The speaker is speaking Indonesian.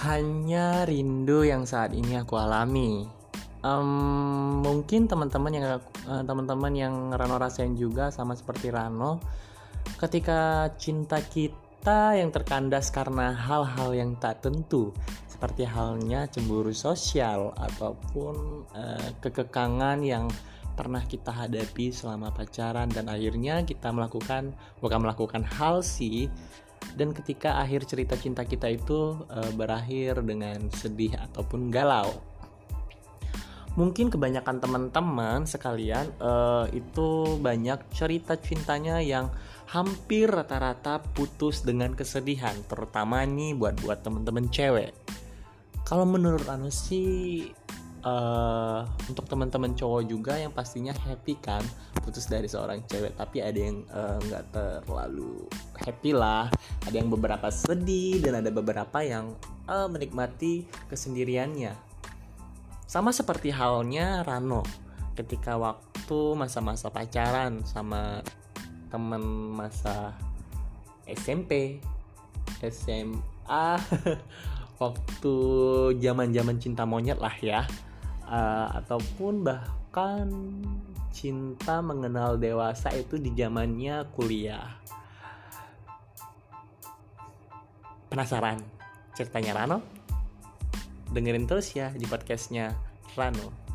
hanya rindu yang saat ini aku alami. Um, mungkin teman-teman yang uh, teman-teman yang Rano rasain juga sama seperti Rano, ketika cinta kita yang terkandas karena hal-hal yang tak tentu, seperti halnya cemburu sosial ataupun uh, kekekangan yang pernah kita hadapi selama pacaran dan akhirnya kita melakukan bukan melakukan hal sih dan ketika akhir cerita cinta kita itu uh, berakhir dengan sedih ataupun galau. Mungkin kebanyakan teman-teman sekalian uh, itu banyak cerita cintanya yang hampir rata-rata putus dengan kesedihan terutama nih buat buat teman-teman cewek. Kalau menurut anu sih uh, untuk teman-teman cowok juga yang pastinya happy kan putus dari seorang cewek. Tapi ada yang eh, nggak uh, terlalu happy lah. Ada yang beberapa sedih dan ada beberapa yang uh, menikmati kesendiriannya. Sama seperti halnya Rano ketika waktu masa-masa pacaran sama teman masa SMP SMA waktu zaman-zaman cinta monyet lah ya uh, ataupun bahkan cinta mengenal dewasa itu di zamannya kuliah. Penasaran ceritanya Rano? Dengerin terus ya di podcastnya Rano.